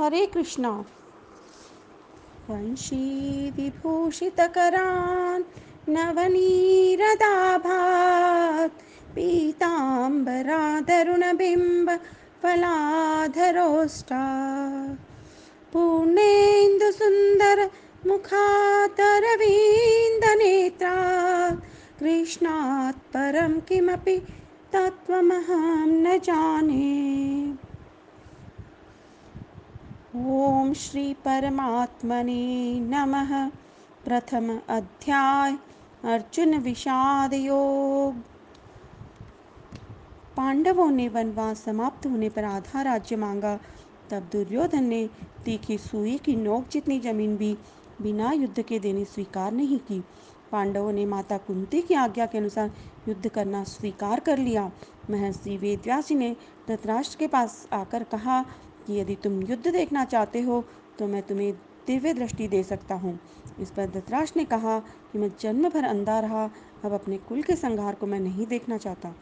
हरे कृष्णा। वंशीविभूषितकरान् नवनीरदाभात्। पीताम्बरादरुणबिम्बफलाधरोष्टा पूर्णेन्दुसुन्दरमुखातरवीन्दनेत्रा कृष्णात् परं किमपि तत्त्वमहं न जाने। ॐ श्री परमात्मने नमः। प्रथम अध्याय, अर्जुन विषाद योग पांडवों ने वनवास समाप्त होने पर आधा राज्य मांगा। तब दुर्योधन ने तीखी सुई की नोक जितनी ज़मीन भी बिना युद्ध के देने स्वीकार नहीं की। पांडवों ने माता कुंती की आज्ञा के अनुसार युद्ध करना स्वीकार कर लिया। महर्षि वेदव्यासी ने धृतराष्ट्र के पास आकर कहा कि यदि तुम युद्ध देखना चाहते हो तो मैं तुम्हें दिव्य दृष्टि दे सकता हूँ। इस पर धृतराष्ट्र ने कहा कि मैं जन्म भर अंधा रहा, अब अपने कुल के संहार को मैं नहीं देखना चाहता।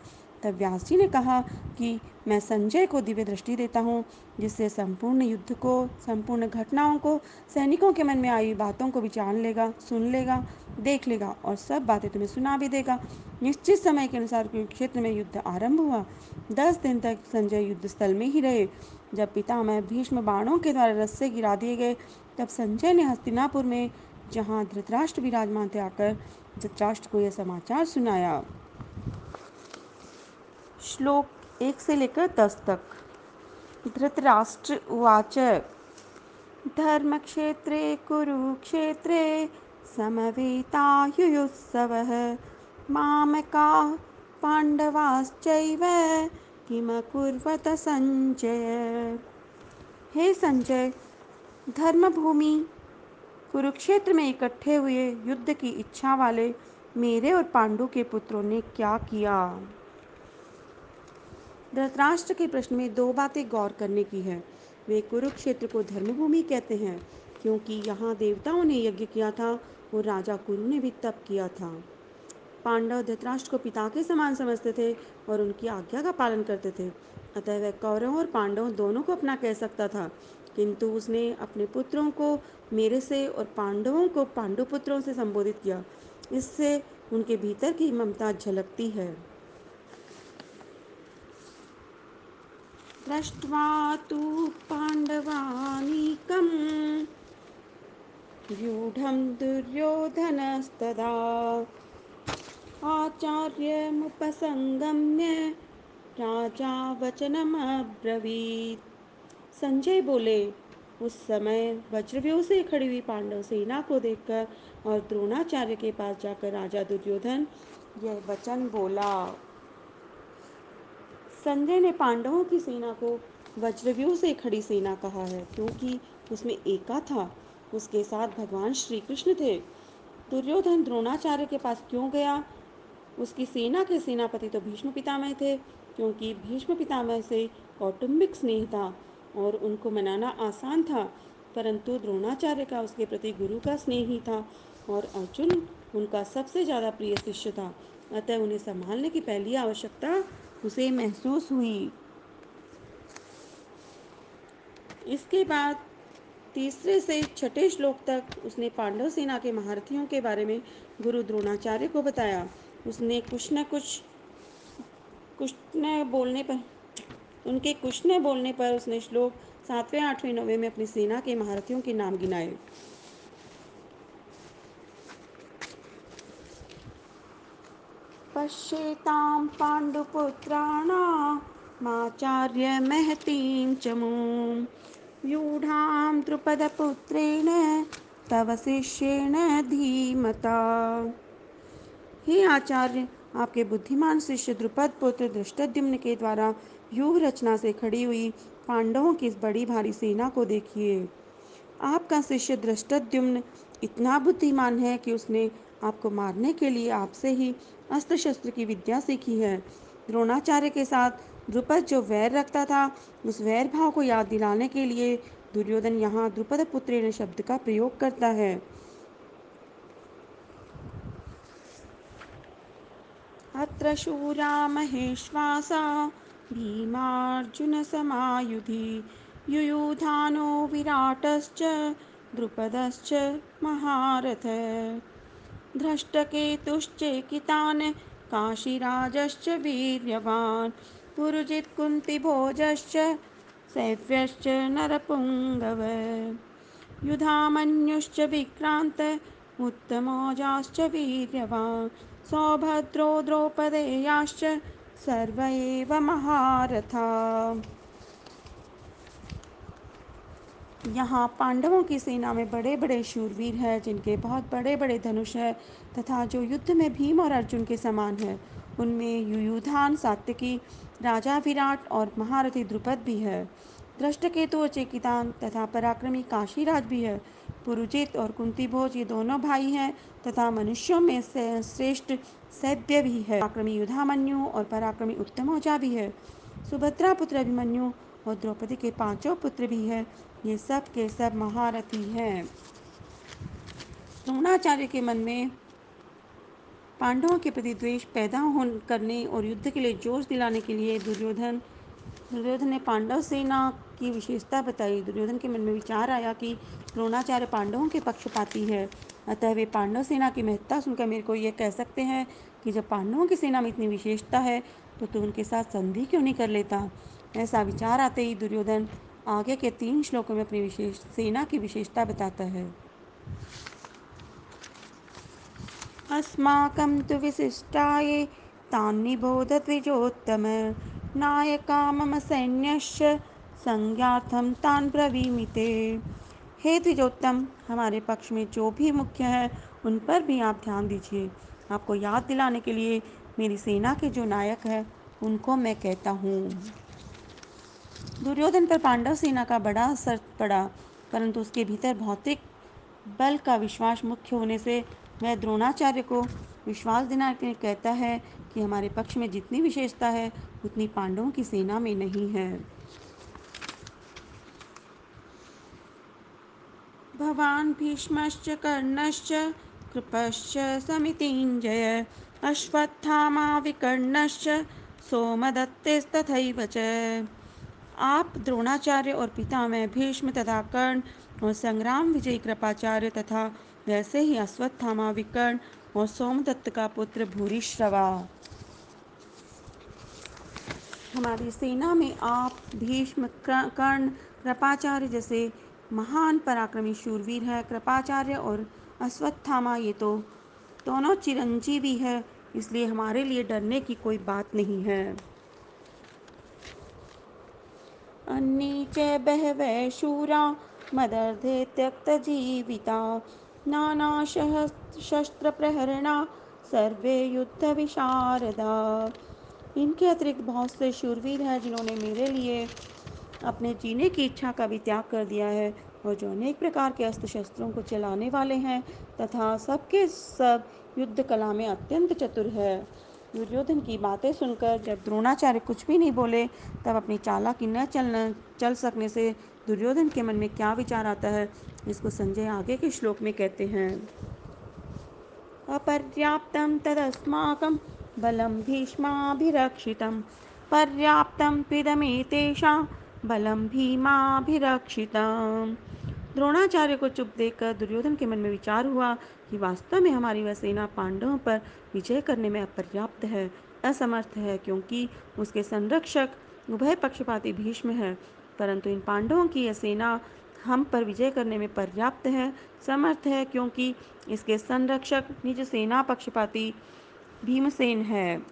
तब व्यास जी ने कहा कि मैं संजय को दिव्य दृष्टि देता हूँ, जिससे संपूर्ण युद्ध को, संपूर्ण घटनाओं को, सैनिकों के मन में आई बातों को भी जान लेगा, सुन लेगा, देख लेगा और सब बातें तुम्हें सुना भी देगा। निश्चित समय के अनुसार कुरुक्षेत्र में युद्ध आरंभ हुआ। दस दिन तक संजय युद्ध स्थल में ही रहे। जब पितामह भीष्म बाणों के द्वारा रस्से गिरा दिए गए, तब संजय ने हस्तिनापुर में, जहाँ धृतराष्ट्र विराजमान थे आकर धृतराष्ट्र को यह समाचार सुनाया। श्लोक एक से लेकर दस तक। धृतराष्ट्र उवाच, धर्मक्षेत्रे, कुरुक्षेत्रे, समवेतायुयुत्सवः, मामकाः पाण्डवाश्चैव किमकुर्वत संजय? हे संजय, धर्मभूमि, कुरुक्षेत्र में इकट्ठे हुए युद्ध की इच्छा वाले मेरे और पांडु के पुत्रों ने क्या किया? धृतराष्ट्र के प्रश्न में दो बातें गौर करने की है। वे कुरुक्षेत्र को धर्मभूमि कहते हैं, क्योंकि यहाँ देवताओं ने यज्ञ किया था और राजा कुरु ने भी तप किया था। पांडव धृतराष्ट्र को पिता के समान समझते थे और उनकी आज्ञा का पालन करते थे। अतः वह कौरवों और पांडवों दोनों को अपना कह सकता था। किंतु उसने अपने पुत्रों को मेरे से और पांडवों को पांडु पुत्रों से संबोधित किया। इससे उनके भीतर की ममता झलकती है। दृष्ट्वा तु पाण्डवानीकम् व्यूढं दुर्योधनस्तदा आचार्यमुपसंगम्य राजा वचनमब्रवीत् संजय बोले, उस समय वज्रव्यूह से खड़ी हुई पांडव सेना को देखकर और द्रोणाचार्य के पास जाकर राजा दुर्योधन यह वचन बोला। संजय ने पांडवों की सेना को वज्रव्यूह से खड़ी सेना कहा है, क्योंकि उसमें एका था, उसके साथ भगवान श्री कृष्ण थे। दुर्योधन द्रोणाचार्य के पास क्यों गया? उसकी सेना के सेनापति तो भीष्म पितामह थे, क्योंकि भीष्म पितामह से कौटुंबिक स्नेह था और उनको मनाना आसान था, परंतु द्रोणाचार्य का उसके प्रति गुरु का स्नेह ही था और अर्जुन उनका सबसे ज़्यादा प्रिय शिष्य था। अतः उन्हें संभालने की पहली आवश्यकता उसे महसूस हुई। इसके बाद तीसरे से छठे श्लोक तक उसने पांडव सेना के महारथियों के बारे में गुरु द्रोणाचार्य को बताया। उसने कुछ न कुछ कुछ न बोलने पर, उनके कुछ न बोलने पर उसने श्लोक सातवें, आठवें, नौवें में अपनी सेना के महारथियों के नाम गिनाए। पश्येतां पाण्डुपुत्राणामाचार्यमहतीं च मूं। व्यूढां द्रुपदपुत्रेण तव शिष्येण धीमता। हे आचार्य, आपके बुद्धिमान शिष्य द्रुपद पुत्र दृष्टद्युम्न के द्वारा व्यूह रचना से खड़ी हुई पांडवों की इस बड़ी भारी सेना को देखिए। आपका शिष्य दृष्टद्युम्न इतना बुद्धिमान है कि उसने आपको मारने के लिए आपसे ही अस्त्र शस्त्र की विद्या सीखी है। द्रोणाचार्य के साथ द्रुपद जो वैर रखता था, उस वैर भाव को याद दिलाने के लिए दुर्योधन यहाँ द्रुपद पुत्र शब्द का प्रयोग करता है। अत्र शूरा महेश्वासा भीमार्जुनसमायुधि, युयुधानो विराटश्च, द्रुपदश्च महारथ। धृष्टकेतुश्चेकितान्, काशीराजश्च वीर्यवान्, पुरुजित्कुन्तिभोजश्च शैव्यश्च नरपुङ्गव। युधामन्युश्च विक्रान्त उत्तमौजाश्च वीर्यवान् सौभद्रो द्रौपदेयाश्च सर्व एव महारथा। यहाँ पांडवों की सेना में बड़े बड़े शूरवीर हैं, जिनके बहुत बड़े बड़े धनुष हैं, तथा जो युद्ध में भीम और अर्जुन के समान है, उनमें युयुधान, सात्यकी, राजा विराट और महारथी द्रुपद भी है। दृष्टकेतु और चेकितान तथा पराक्रमी काशीराज भी है पुरुजित और कुंतीभोज ये दोनों भाई हैं तथा मनुष्यों में से श्रेष्ठ सैभ्य भी है। पराक्रमी युधामन्यु और पराक्रमी उत्तमौजा भी है। सुभद्रा पुत्र अभिमन्यु और द्रौपदी के पाँचों पुत्र भी है। ये सब के सब महारथी हैं। द्रोणाचार्य के मन में पांडवों के प्रति द्वेष पैदा हो करने और युद्ध के लिए जोश दिलाने के लिए दुर्योधन दुर्योधन ने पांडव सेना की विशेषता बताई। दुर्योधन के मन में विचार आया कि द्रोणाचार्य पांडवों के पक्षपाती है, अतः वे पांडव सेना की महत्ता सुनकर मेरे को यह कह सकते हैं कि जब पांडवों की सेना में इतनी विशेषता है तो तू उनके साथ संधि क्यों नहीं कर लेता? ऐसा विचार आते ही दुर्योधन आगे के तीन श्लोकों में अपनी विशेष, सेना की विशेषता बताता है। अस्माकं तु विशिष्टाये तान्निबोधद्विजोत्तम नायका मम सैन्यश्च संज्ञार्थम तान ब्रवीमिते। हे द्विजोत्तम, हमारे पक्ष में जो भी मुख्य है, उन पर भी आप ध्यान दीजिए। आपको याद दिलाने के लिए मेरी सेना के जो नायक है, उनको मैं कहता हूँ। दुर्योधन पर पांडव सेना का बड़ा असर पड़ा, परंतु उसके भीतर भौतिक बल का विश्वास मुख्य होने से वह द्रोणाचार्य को विश्वास दिला के कहता है कि हमारे पक्ष में जितनी विशेषता है, उतनी पांडवों की सेना में नहीं है। भवान् भीष्मश्च, कर्णश्च, कृपश्च समितिञ्जय, अश्वत्थामा, विकर्णश्च, सोमदत्तेस्तथैव च। आप द्रोणाचार्य और पितामह भीष्म तथा कर्ण और संग्राम विजयी कृपाचार्य तथा वैसे ही अश्वत्थामा, विकर्ण और सोमदत्त का पुत्र भूरिश्रवा हमारी सेना में आप भीष्म कर्ण, कृपाचार्य जैसे महान पराक्रमी शूरवीर है। कृपाचार्य और अश्वत्थामा, ये तो दोनों चिरंजीवी है, इसलिए हमारे लिए डरने की कोई बात नहीं है। अन्ये च बहवः शूरा मदर्थे नानाशस्त्रप्रहरणा सर्वे युद्ध विशारदा इनके अतिरिक्त बहुत से शूरवीर हैं जिन्होंने मेरे लिए अपने जीने की इच्छा का भी त्याग कर दिया है और जो अनेक प्रकार के अस्त्र शस्त्रों को चलाने वाले हैं तथा सबके सब युद्ध कला में अत्यंत चतुर है। दुर्योधन की बातें सुनकर जब द्रोणाचार्य कुछ भी नहीं बोले, तब अपनी चालाकी न चलना, चल सकने से दुर्योधन के मन में क्या विचार आता है, इसको संजय आगे के श्लोक में कहते हैं। अपर्याप्तं तदस्माकं बलं भीष्माभिरक्षितं। पर्याप्तं पिदमेतेषां बलं भीमाभिरक्षितम्। द्रोणाचार्य को चुप देखकर दुर्योधन के मन में विचार हुआ कि वास्तव में हमारी वह सेना पांडवों पर विजय करने में अपर्याप्त है, असमर्थ है, क्योंकि उसके संरक्षक उभय पक्षपाती भीष्म है। परंतु इन पांडवों की यह सेना हम पर विजय करने में पर्याप्त है, समर्थ है, क्योंकि इसके संरक्षक निज सेना पक्षपाती भीमसेन है।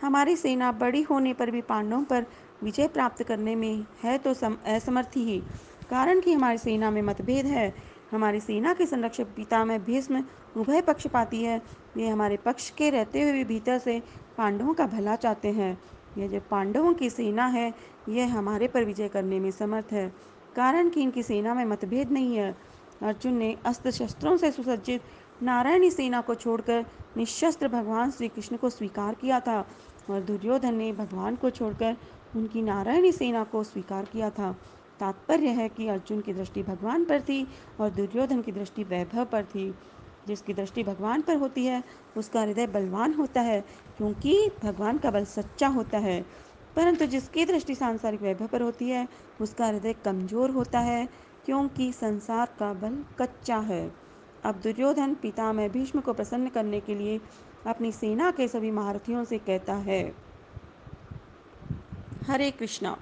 हमारी सेना बड़ी होने पर भी पांडवों पर विजय प्राप्त करने में है तो सम, असमर्थी ही। कारण कि हमारी सेना में मतभेद है। हमारी सेना के संरक्षक पिता में भीष्म उभय पक्षपाती है। ये हमारे पक्ष के रहते हुए भी भीतर से पांडवों का भला चाहते हैं। यह जो पांडवों की सेना है, यह हमारे पर विजय करने में समर्थ है। कारण कि इनकी सेना में मतभेद नहीं है। अर्जुन ने अस्त्र शस्त्रों से सुसज्जित नारायणी सेना को छोड़कर निशस्त्र भगवान श्री कृष्ण को स्वीकार किया था और दुर्योधन ने भगवान को छोड़कर उनकी नारायणी सेना को स्वीकार किया था। तात्पर्य है कि अर्जुन की दृष्टि भगवान पर थी और दुर्योधन की दृष्टि वैभव पर थी। जिसकी दृष्टि भगवान पर होती है, उसका हृदय बलवान होता है, क्योंकि भगवान का बल सच्चा होता है। परंतु जिसकी दृष्टि सांसारिक वैभव पर होती है, उसका हृदय कमज़ोर होता है, क्योंकि संसार का बल कच्चा है। अब दुर्योधन पितामह भीष्म को प्रसन्न करने के लिए अपनी सेना के सभी महारथियों से कहता है। हरे कृष्णा।